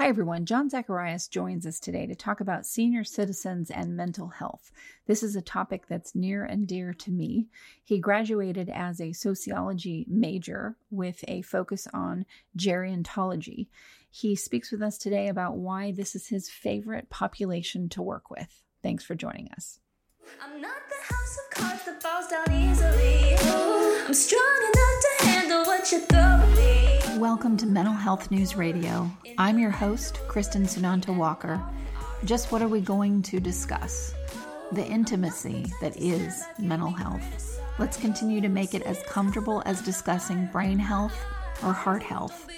Hi, everyone. John Zacharias joins us today to talk about senior citizens and mental health. This is a topic that's near and dear to me. He graduated as a sociology major with a focus on gerontology. He speaks with us today about why this is his favorite population to work with. Thanks for joining us. I'm not the house of cards that falls down easily. Oh, I'm strong enough to handle what you throw me. Welcome to Mental Health News Radio. I'm your host, Kristin Sunanta Walker. Just what are we going to discuss? The intimacy that is mental health. Let's continue to make it as comfortable as discussing brain health or heart health.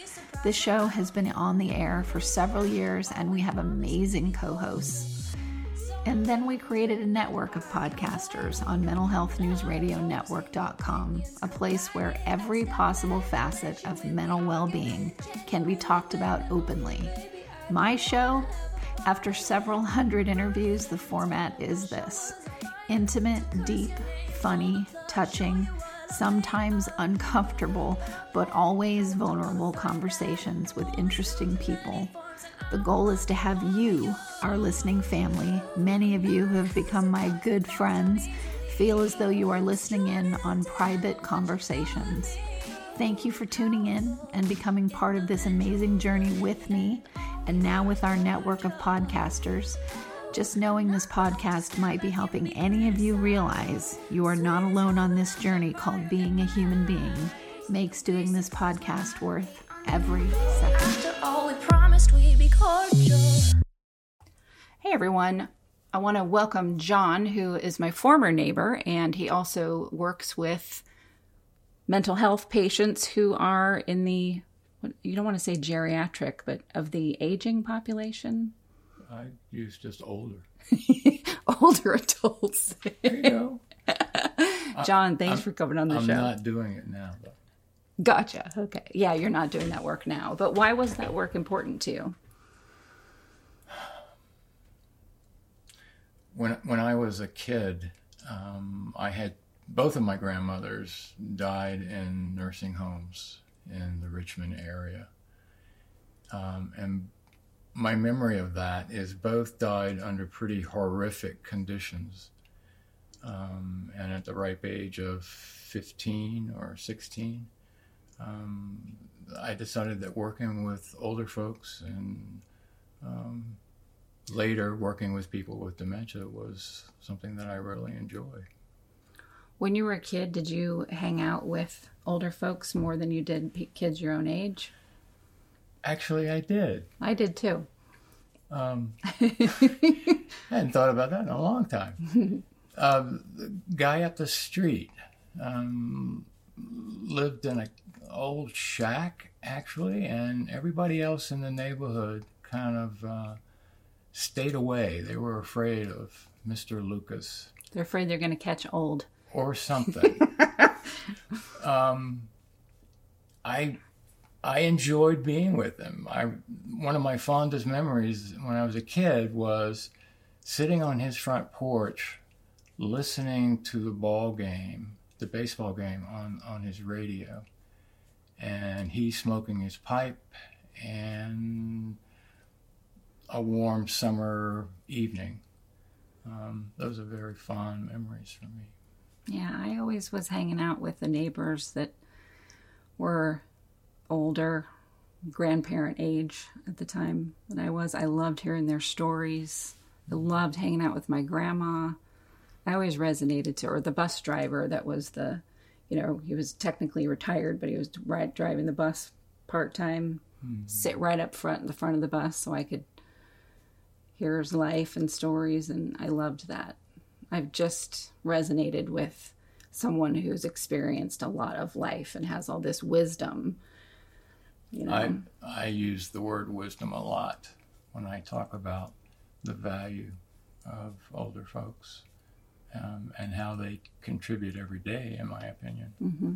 This show has been on the air for several years, and we have amazing co hosts. And then we created a network of podcasters on mentalhealthnewsradionetwork.com, a place where every possible facet of mental well being can be talked about openly. My show, after several hundred interviews, the format is this intimate, deep, funny, touching, sometimes uncomfortable, but always vulnerable conversations with interesting people the goal is to have you, our listening family, many of you who have become my good friends, feel as though you are listening in on private conversations. Thank you for tuning in and becoming part of this amazing journey with me and now with our network of podcasters. Just knowing this podcast might be helping any of you realize you are not alone on this journey called being a human being makes doing this podcast worth every second. Hey everyone. I want to welcome John, who is my former neighbor, and he also works with mental health patients who are in the, you don't want to say geriatric, but of the aging population. I use just older. older adults. There you go. John, thanks I'm, for coming on the I'm show. I'm not doing it now, though. Gotcha. Okay. Yeah, you're not doing that work now. But why was that work important to you? When when I was a kid, um, I had both of my grandmothers died in nursing homes in the Richmond area, um, and my memory of that is both died under pretty horrific conditions, um, and at the ripe age of 15 or 16 um, I decided that working with older folks and um, later working with people with dementia was something that I really enjoy. When you were a kid, did you hang out with older folks more than you did kids your own age? Actually, I did. I did too. Um, I hadn't thought about that in a long time. Uh, the guy up the street um, lived in a old shack actually, and everybody else in the neighborhood kind of uh, stayed away. They were afraid of Mr. Lucas. They're afraid they're going to catch old or something. um, I I enjoyed being with him. I one of my fondest memories when I was a kid was sitting on his front porch, listening to the ball game, the baseball game on on his radio, and he's smoking his pipe and a warm summer evening. Um, those are very fond memories for me. Yeah, I always was hanging out with the neighbors that were older, grandparent age at the time that I was. I loved hearing their stories. I loved hanging out with my grandma. I always resonated to, or the bus driver that was the you know, he was technically retired, but he was right, driving the bus part time, mm-hmm. sit right up front in the front of the bus so I could hear his life and stories. And I loved that. I've just resonated with someone who's experienced a lot of life and has all this wisdom. You know? I, I use the word wisdom a lot when I talk about the value of older folks um, and how they contribute every day, in my opinion, mm-hmm.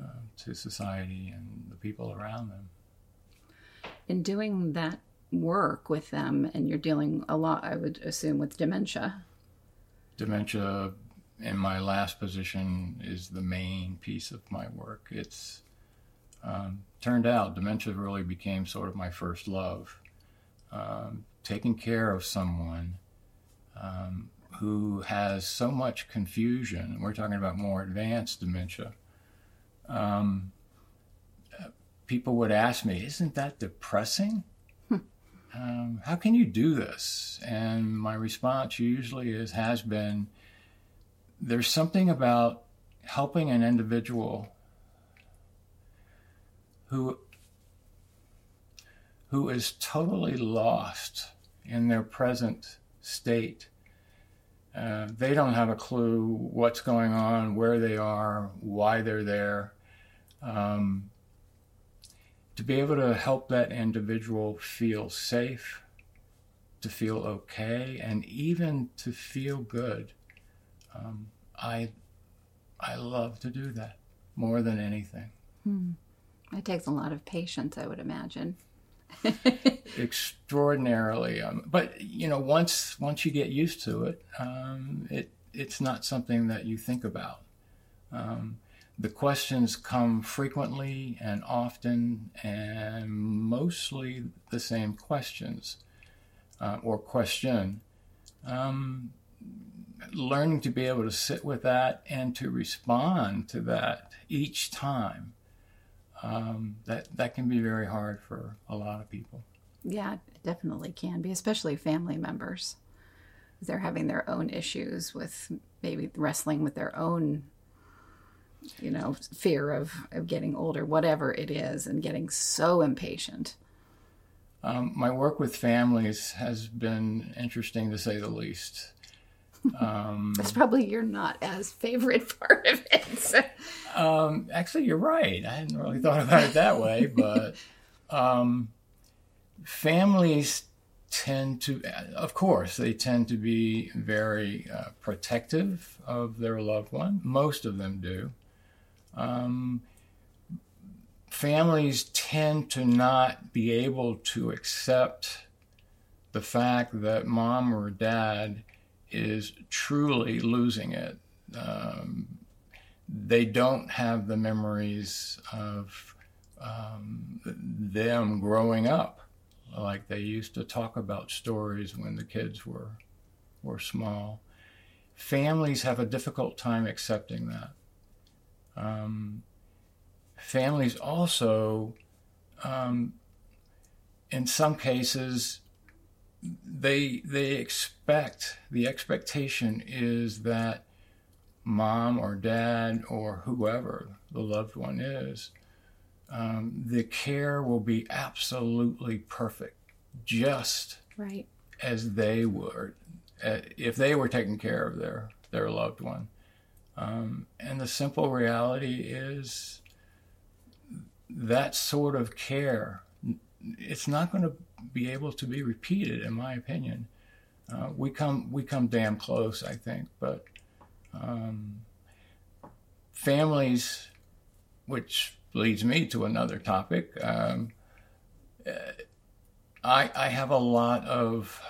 uh, to society and the people around them. In doing that work with them, and you're dealing a lot, I would assume, with dementia. Dementia, in my last position, is the main piece of my work. It's um, turned out dementia really became sort of my first love. um, taking care of someone um, who has so much confusion. We're talking about more advanced dementia. Um, people would ask me, Isn't that depressing? Hmm. Um, how can you do this? And my response usually is, has been, there's something about helping an individual who who is totally lost in their present state. Uh, they don't have a clue what's going on, where they are, why they're there. Um, to be able to help that individual feel safe, to feel okay, and even to feel good, um, I I love to do that more than anything. Hmm. It takes a lot of patience, I would imagine. Extraordinarily, um, but you know, once once you get used to it, um, it it's not something that you think about. Um, the questions come frequently and often, and mostly the same questions uh, or question. Um, learning to be able to sit with that and to respond to that each time um, that that can be very hard for a lot of people. Yeah, it definitely can be, especially family members. They're having their own issues with maybe wrestling with their own, you know, fear of, of getting older, whatever it is, and getting so impatient. Um, my work with families has been interesting to say the least. Um, That's probably your not as favorite part of it. So. Um, actually, you're right. I hadn't really thought about it that way, but um, families tend to, of course, they tend to be very uh, protective of their loved one. Most of them do. Um, families tend to not be able to accept the fact that mom or dad is truly losing it. Um, they don't have the memories of um, them growing up like they used to talk about stories when the kids were were small. Families have a difficult time accepting that. Um, families also, um, in some cases, they they expect the expectation is that mom or dad or whoever the loved one is, um, the care will be absolutely perfect, just right as they would uh, if they were taking care of their their loved one. Um, and the simple reality is that sort of care, it's not going to be able to be repeated, in my opinion. Uh, we come we come damn close, I think, but um, families, which leads me to another topic. Um, I I have a lot of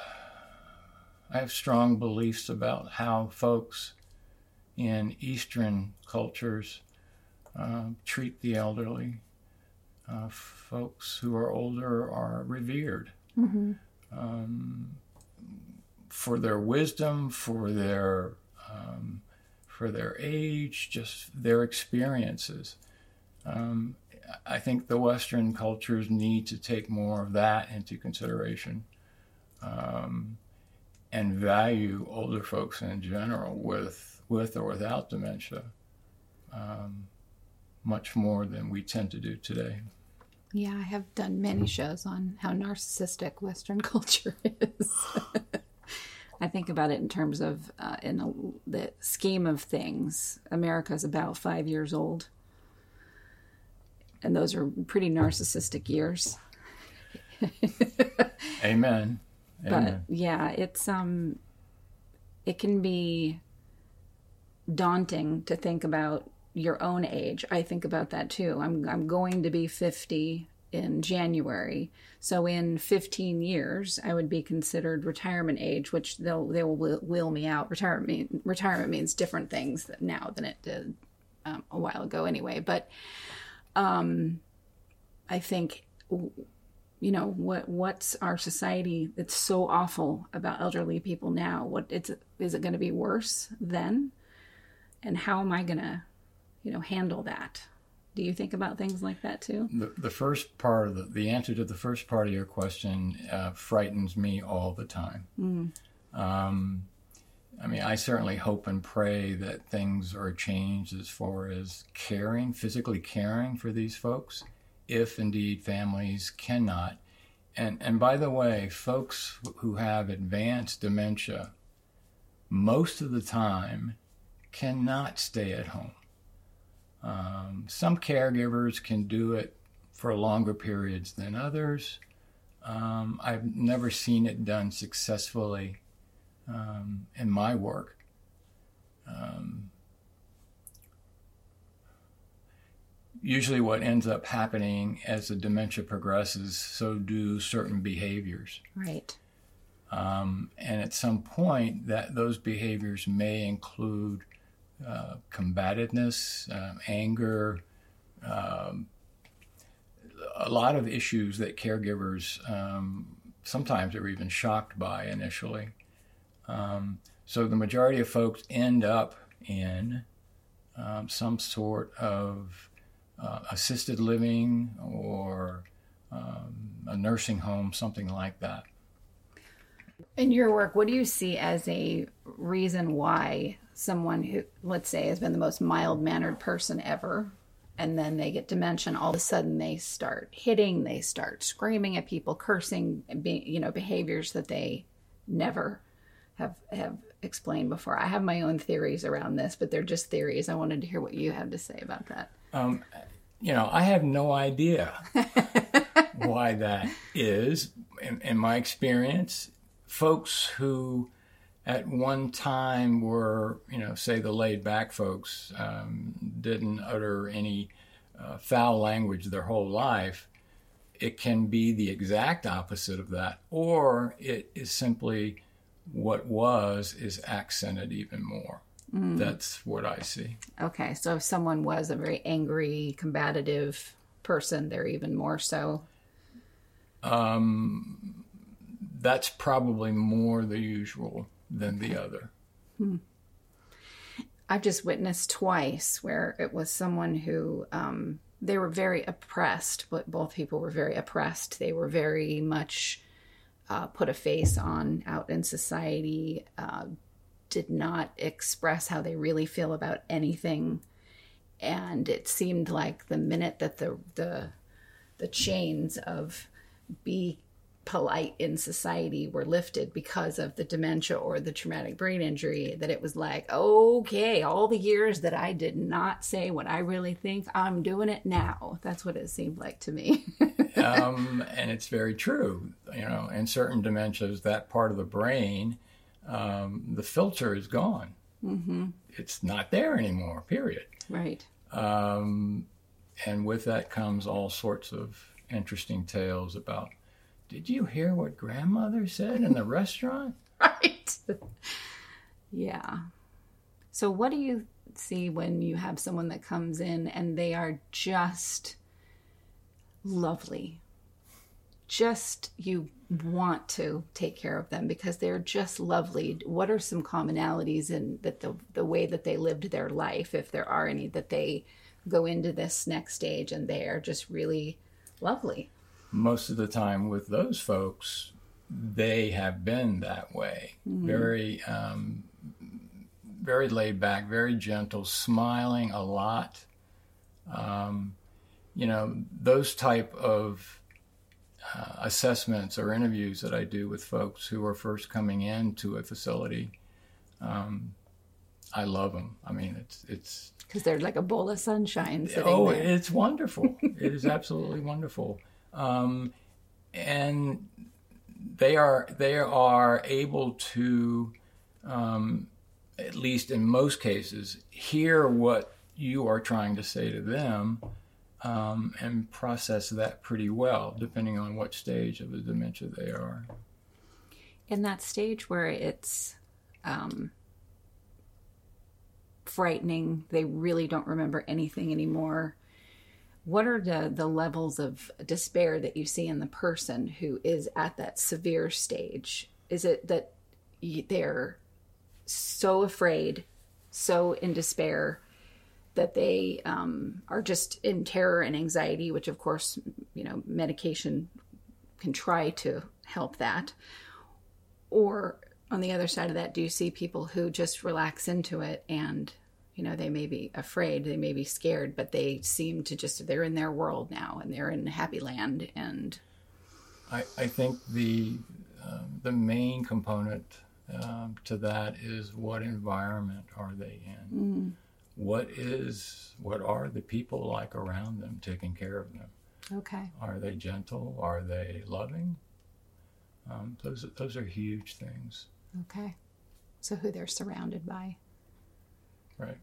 I have strong beliefs about how folks in Eastern cultures uh, treat the elderly uh, folks who are older are revered mm-hmm. um, for their wisdom, for their um, for their age, just their experiences. Um, I think the Western cultures need to take more of that into consideration um, and value older folks in general with with or without dementia. Um, much more than we tend to do today. Yeah, I have done many shows on how narcissistic Western culture is. I think about it in terms of, uh, in a, the scheme of things, America's about five years old. And those are pretty narcissistic years. Amen. Amen. But yeah, it's um it can be daunting to think about your own age. I think about that too. I'm I'm going to be 50 in January. So in 15 years, I would be considered retirement age, which they'll they will wheel me out. Retirement mean, retirement means different things now than it did um, a while ago, anyway. But um, I think you know what what's our society that's so awful about elderly people now what it's is it going to be worse then and how am i going to you know handle that do you think about things like that too the, the first part of the, the answer to the first part of your question uh, frightens me all the time mm. um, I mean, I certainly hope and pray that things are changed as far as caring, physically caring for these folks if indeed families cannot. And, and by the way, folks who have advanced dementia, most of the time, cannot stay at home. Um, some caregivers can do it for longer periods than others. Um, I've never seen it done successfully um, in my work. Um, usually what ends up happening as the dementia progresses, so do certain behaviors. Right. Um, and at some point, that those behaviors may include uh, combativeness, uh, anger, um, a lot of issues that caregivers um, sometimes are even shocked by initially. Um, so the majority of folks end up in um, some sort of uh, assisted living or um, a nursing home, something like that. In your work, what do you see as a reason why someone who, let's say, has been the most mild mannered person ever, and then they get dementia, all of a sudden they start hitting, they start screaming at people, cursing, be, you know, behaviors that they never have have explained before. I have my own theories around this, but they're just theories. I wanted to hear what you have to say about that. Um, you know, I have no idea why that is. In, in, my experience, folks who at one time were, you know, say the laid back folks, um, didn't utter any uh, foul language their whole life, it can be the exact opposite of that, or it is simply what was is accented even more. Mm. That's what I see. Okay, so if someone was a very angry, combative person, they're even more so. Um, that's probably more the usual than the other. Hmm. I've just witnessed twice where it was someone who um, they were very oppressed, but both people were very oppressed. They were very much uh, put a face on out in society, uh, did not express how they really feel about anything. And it seemed like the minute that the the the chains of be polite in society were lifted because of the dementia or the traumatic brain injury that it was like okay all the years that i did not say what i really think i'm doing it now. That's what it seemed like to me. Um, and it's very true you know in certain dementias that part of the brain um, the filter is gone. Mm-hmm. it's not there anymore period. Right. Um, and with that comes all sorts of interesting tales about did you hear what grandmother said in the restaurant? Right. yeah. So, what do you see when you have someone that comes in and they are just lovely? Just you want to take care of them because they're just lovely. What are some commonalities in that the the way that they lived their life, if there are any, that they go into this next stage and they are just really lovely? Most of the time with those folks, they have been that way. Mm-hmm. Very, um, very laid back, very gentle, smiling a lot. Um, you know, those type of uh, assessments or interviews that I do with folks who are first coming into a facility, um, I love them. I mean, it's it's because they're like a bowl of sunshine. oh, there. it's wonderful. it is absolutely wonderful um, and they are they are able to, um, at least in most cases, hear what you are trying to say to them. Um, and process that pretty well, depending on what stage of the dementia they are. In that stage where it's um, frightening, they really don't remember anything anymore what are the, the levels of despair that you see in the person who is at that severe stage? Is it that they're so afraid, so in despair that they um, are just in terror and anxiety, which of course, you know, medication can try to help that. Or on the other side of that, do you see people who just relax into it and, you know, they may be afraid, they may be scared, but they seem to just, they're in their world now and they're in happy land. And I, I think the, uh, the main component um, to that is what environment are they in? Mm. What is what are the people like around them taking care of them? Okay. Are they gentle? Are they loving? Um, those those are huge things. Okay. So who they're surrounded by. Right.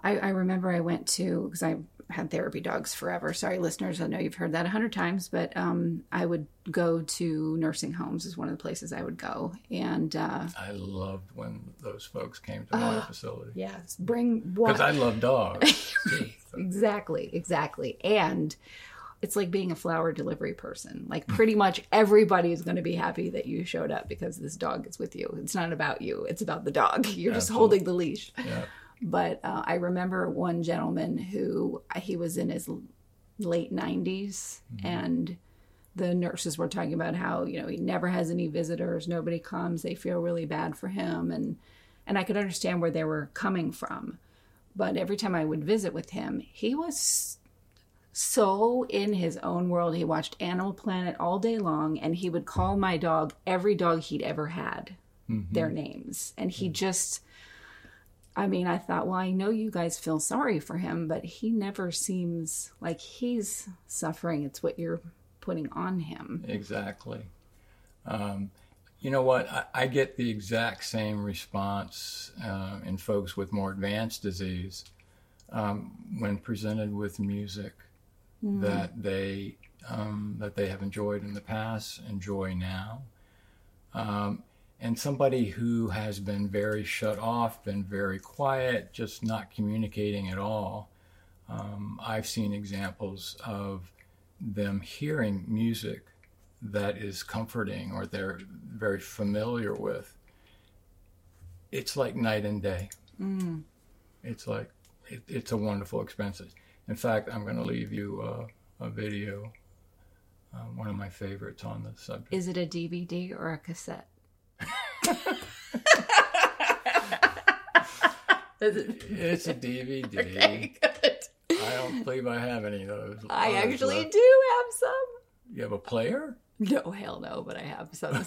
I, I remember I went to because I had therapy dogs forever. Sorry, listeners, I know you've heard that a hundred times, but um, I would go to nursing homes is one of the places I would go, and uh, I loved when those folks came to my uh, facility. Yes, bring because I love dogs. exactly, exactly, and it's like being a flower delivery person. Like pretty much everybody is going to be happy that you showed up because this dog is with you. It's not about you; it's about the dog. You're Absolutely. just holding the leash. Yeah. But uh, I remember one gentleman who he was in his late 90s mm-hmm. and the nurses were talking about how you know he never has any visitors nobody comes they feel really bad for him and and i could understand where they were coming from but every time i would visit with him he was so in his own world he watched animal planet all day long and he would call my dog every dog he'd ever had mm-hmm. their names and he just I mean, I thought, well, I know you guys feel sorry for him, but he never seems like he's suffering. It's what you're putting on him. Exactly. Um, you know what? I, I, get the exact same response uh, in folks with more advanced disease um, when presented with music mm. that they um, that they have enjoyed in the past, enjoy now. Um, and somebody who has been very shut off, been very quiet, just not communicating at all. Um, I've seen examples of them hearing music that is comforting or they're very familiar with. It's like night and day. Mm. It's like it, it's a wonderful experience. In fact, I'm going to leave you uh, a video, uh, one of my favorites on the subject. Is it a DVD or a cassette? it's a DVD. Okay, good. I don't believe I have any of those. I actually left. do have some. You have a player? No, hell no, but I have some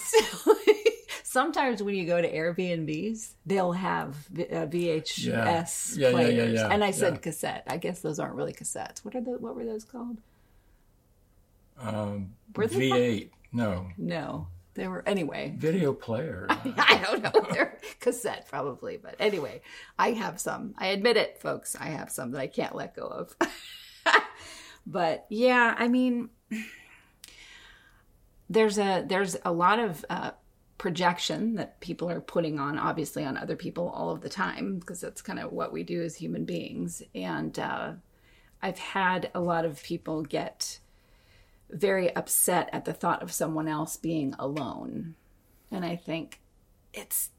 Sometimes when you go to Airbnbs, they'll have uh, VHS yeah. Yeah, players, yeah, and I said cassette. I guess those aren't really cassettes. What are the? What were those called? Um, V8. Called? No. No. They were anyway. Video player. I don't know. They're cassette probably, but anyway, I have some. I admit it, folks. I have some that I can't let go of. but yeah, I mean, there's a there's a lot of uh, projection that people are putting on, obviously, on other people all of the time because that's kind of what we do as human beings. And uh, I've had a lot of people get very upset at the thought of someone else being alone. And I think it's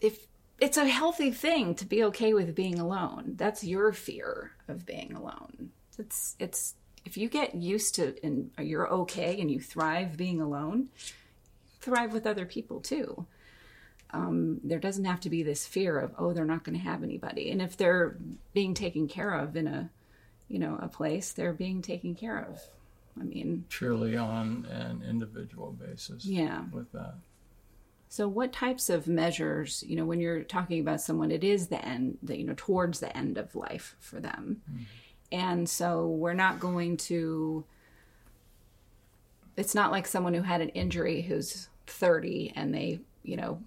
if it's a healthy thing to be okay with being alone. That's your fear of being alone. It's it's if you get used to and you're okay and you thrive being alone, thrive with other people too. Um, there doesn't have to be this fear of oh they're not going to have anybody, and if they're being taken care of in a you know a place, they're being taken care of. I mean, truly on an individual basis. Yeah. With that. So, what types of measures, you know, when you're talking about someone, it is the end, the, you know, towards the end of life for them. Mm-hmm. And so, we're not going to, it's not like someone who had an injury who's 30 and they, you know,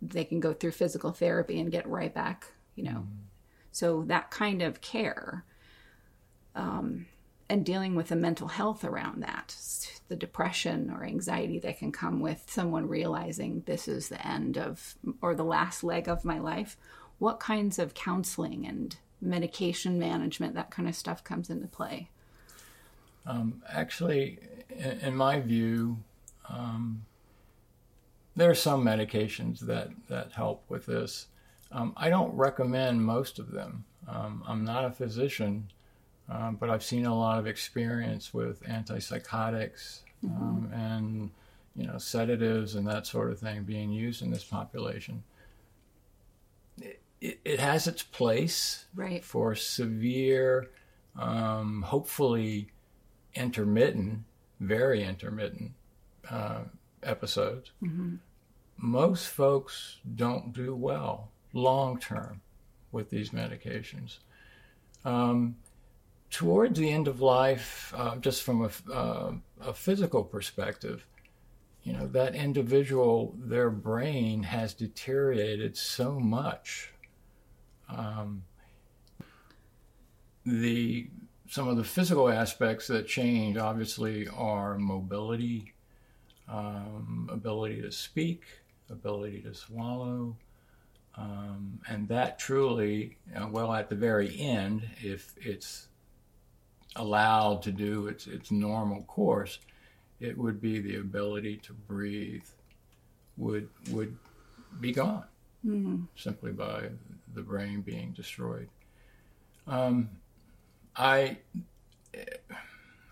they can go through physical therapy and get right back, you know. Mm-hmm. So, that kind of care. Um, and dealing with the mental health around that the depression or anxiety that can come with someone realizing this is the end of or the last leg of my life what kinds of counseling and medication management, that kind of stuff comes into play? Um, actually, in, in, my view, um, there are some medications that, that help with this. Um, I don't recommend most of them. Um, I'm not a physician, um, but I've seen a lot of experience with antipsychotics mm-hmm. and you know sedatives and that sort of thing being used in this population. It, it, it has its place right. for severe, um, hopefully intermittent, very intermittent uh, episodes. Mm-hmm. Most folks don't do well long term with these medications. Um, towards the end of life, uh, just from a, uh, a, physical perspective, you know, that individual, their brain has deteriorated so much. Um, the some of the physical aspects that change obviously are mobility, um, ability to speak, ability to swallow, um, and that truly, uh, well, at the very end, if it's allowed to do its, its normal course, it would be the ability to breathe would would be gone mm-hmm. simply by the brain being destroyed. Um, I,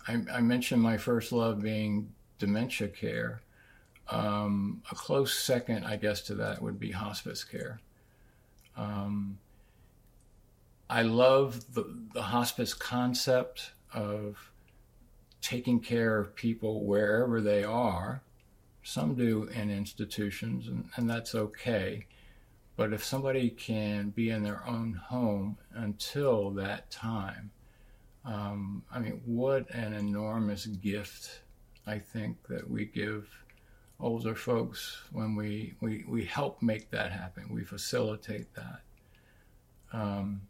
I, I mentioned my first love being dementia care. Um, a close second, I guess, to that would be hospice care. Um, I love the, the hospice concept of taking care of people wherever they are. Some do in institutions, and, and that's okay. But if somebody can be in their own home until that time, um, I mean, what an enormous gift I think that we give older folks when we, we, we help make that happen. We facilitate that. Um,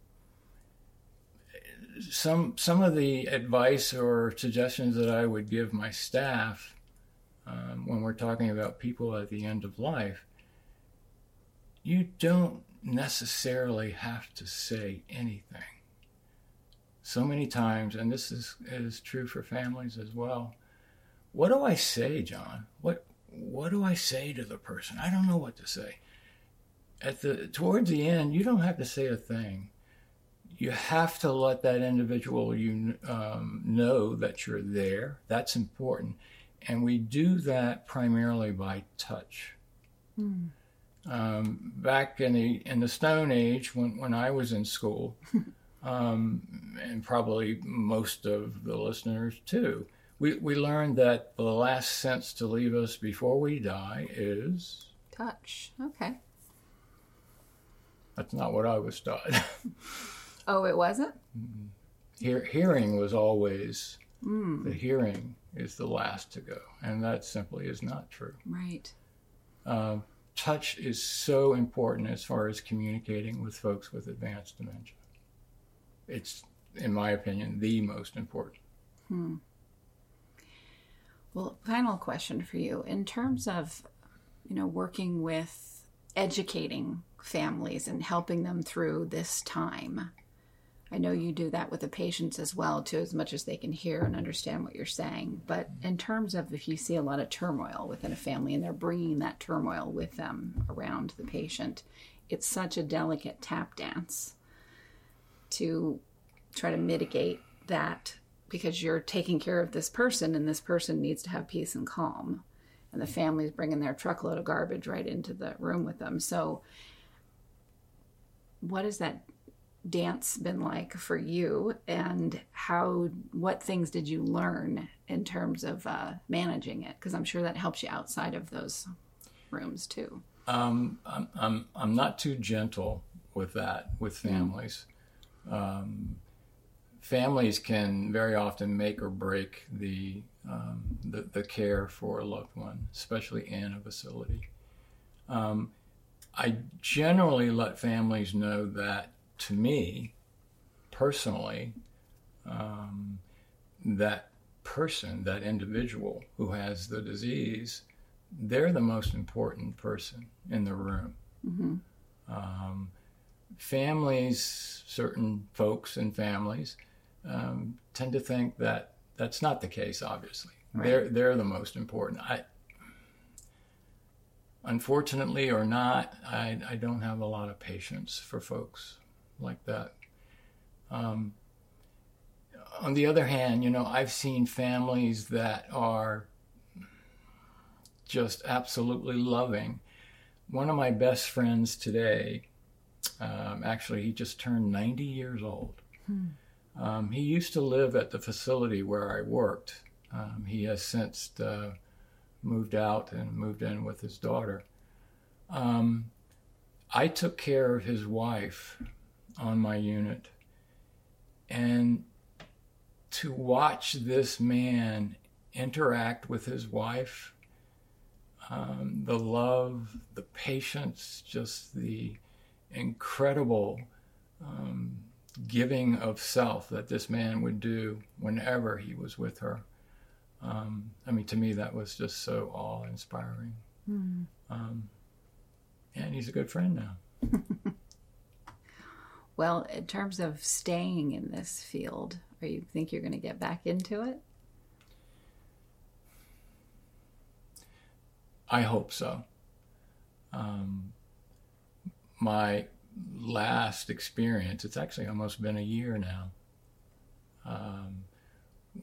some some of the advice or suggestions that I would give my staff um, when we're talking about people at the end of life, you don't necessarily have to say anything. So many times, and this is, is true for families as well. What do I say, John? What what do I say to the person? I don't know what to say. At the towards the end, you don't have to say a thing. You have to let that individual you um, know that you're there. That's important, and we do that primarily by touch. Mm. Um, back in the in the Stone Age, when when I was in school, um, and probably most of the listeners too we, we learned that the last sense to leave us before we die is touch. Okay. That's not what I was taught. oh, it wasn't? Hear, hearing was always mm. the hearing is the last to go, and that simply is not true. Right. Uh, touch is so important as far as communicating with folks with advanced dementia. It's, in my opinion, the most important. Hmm. Well, final question for you. In terms of, you know, working with educating families and helping them through this time, I know you do that with the patients as well, too, as much as they can hear and understand what you're saying. But in terms of if you see a lot of turmoil within a family and they're bringing that turmoil with them around the patient, it's such a delicate tap dance to try to mitigate that because you're taking care of this person and this person needs to have peace and calm. And the family's bringing their truckload of garbage right into the room with them. So what has that dance been like for you? And how what things did you learn in terms of uh, managing it? Because i'm sure that helps you outside of those rooms too. Um, I'm, I'm, I'm not too gentle with that with families. Mm. um, families can very often make or break the, um, the, the, care for a loved one, especially in a facility. Um, I generally let families know that to me, personally, um, that person, that individual who has the disease, they're the most important person in the room. Mm-hmm. Um, families, certain folks and families, um, tend to think that that's not the case. Obviously, right. they're they're the most important. I, unfortunately or not, I I don't have a lot of patience for folks like that. Um, on the other hand, you know, I've seen families that are just absolutely loving. One of my best friends today, um, actually, he just turned 90 years old. Hmm. Um, he used to live at the facility where I worked. Um, he has since uh, moved out and moved in with his daughter. Um, I took care of his wife on my unit. And to watch this man interact with his wife, um, the love, the patience, just the incredible um, giving of self that this man would do whenever he was with her. Um, I mean, to me, that was just so awe inspiring. Mm. and he's a good friend now. well, in terms of staying in this field, or you think you're going to get back into it? I hope so. Um, my last experience, it's actually almost been a year now, um,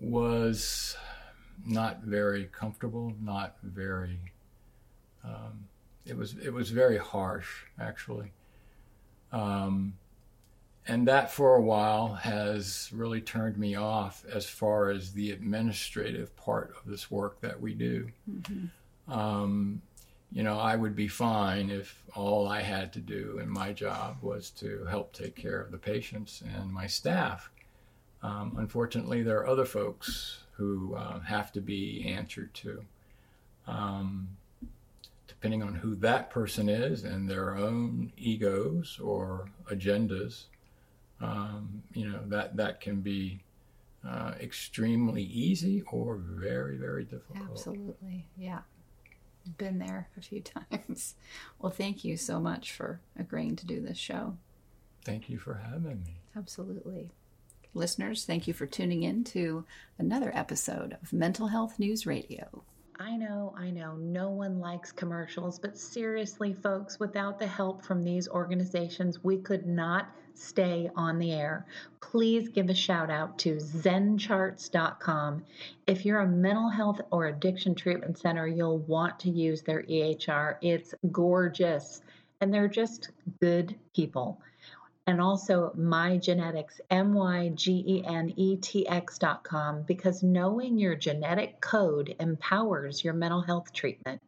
was not very comfortable, not very. Um, it was it was very harsh, actually. Um, and that for a while has really turned me off as far as the administrative part of this work that we do. Mm-hmm. You know, I would be fine if all I had to do in my job was to help take care of the patients and my staff. Um, unfortunately, there are other folks who uh, have to be answered to. Um, depending on who that person is and their own egos or agendas, um, you know that that can be uh, extremely easy or very very difficult. Absolutely, yeah. Been there a few times. Well, thank you so much for agreeing to do this show. Thank you for having me. Absolutely. Listeners, thank you for tuning in to another episode of Mental Health News Radio. I know, I know, no one likes commercials, but seriously, folks, without the help from these organizations, we could not stay on the air, please give a shout out to zencharts.com. If you're a mental health or addiction treatment center, you'll want to use their EHR. It's gorgeous and they're just good people. And also my genetics, M Y G E N E T X.com, because knowing your genetic code empowers your mental health treatment.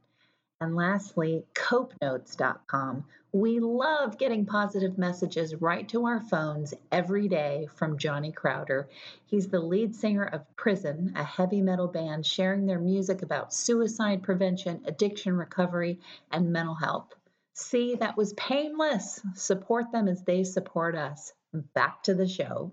And lastly, copenotes.com. We love getting positive messages right to our phones every day from Johnny Crowder. He's the lead singer of Prison, a heavy metal band sharing their music about suicide prevention, addiction recovery, and mental health. See, that was painless. Support them as they support us. Back to the show.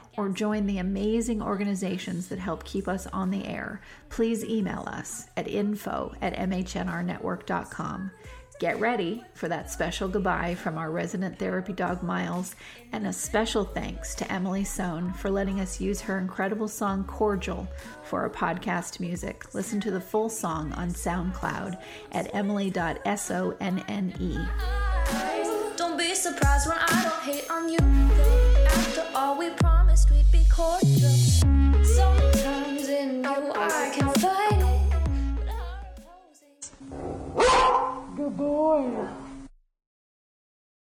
or join the amazing organizations that help keep us on the air, please email us at info at mhnrnetwork.com. Get ready for that special goodbye from our resident therapy dog Miles, and a special thanks to Emily Sohn for letting us use her incredible song Cordial for our podcast music. Listen to the full song on SoundCloud at emily.sonne. Don't be surprised when I don't hate on you. After all we promised we'd be cordial. Sometimes in you I can fight it. Good boy.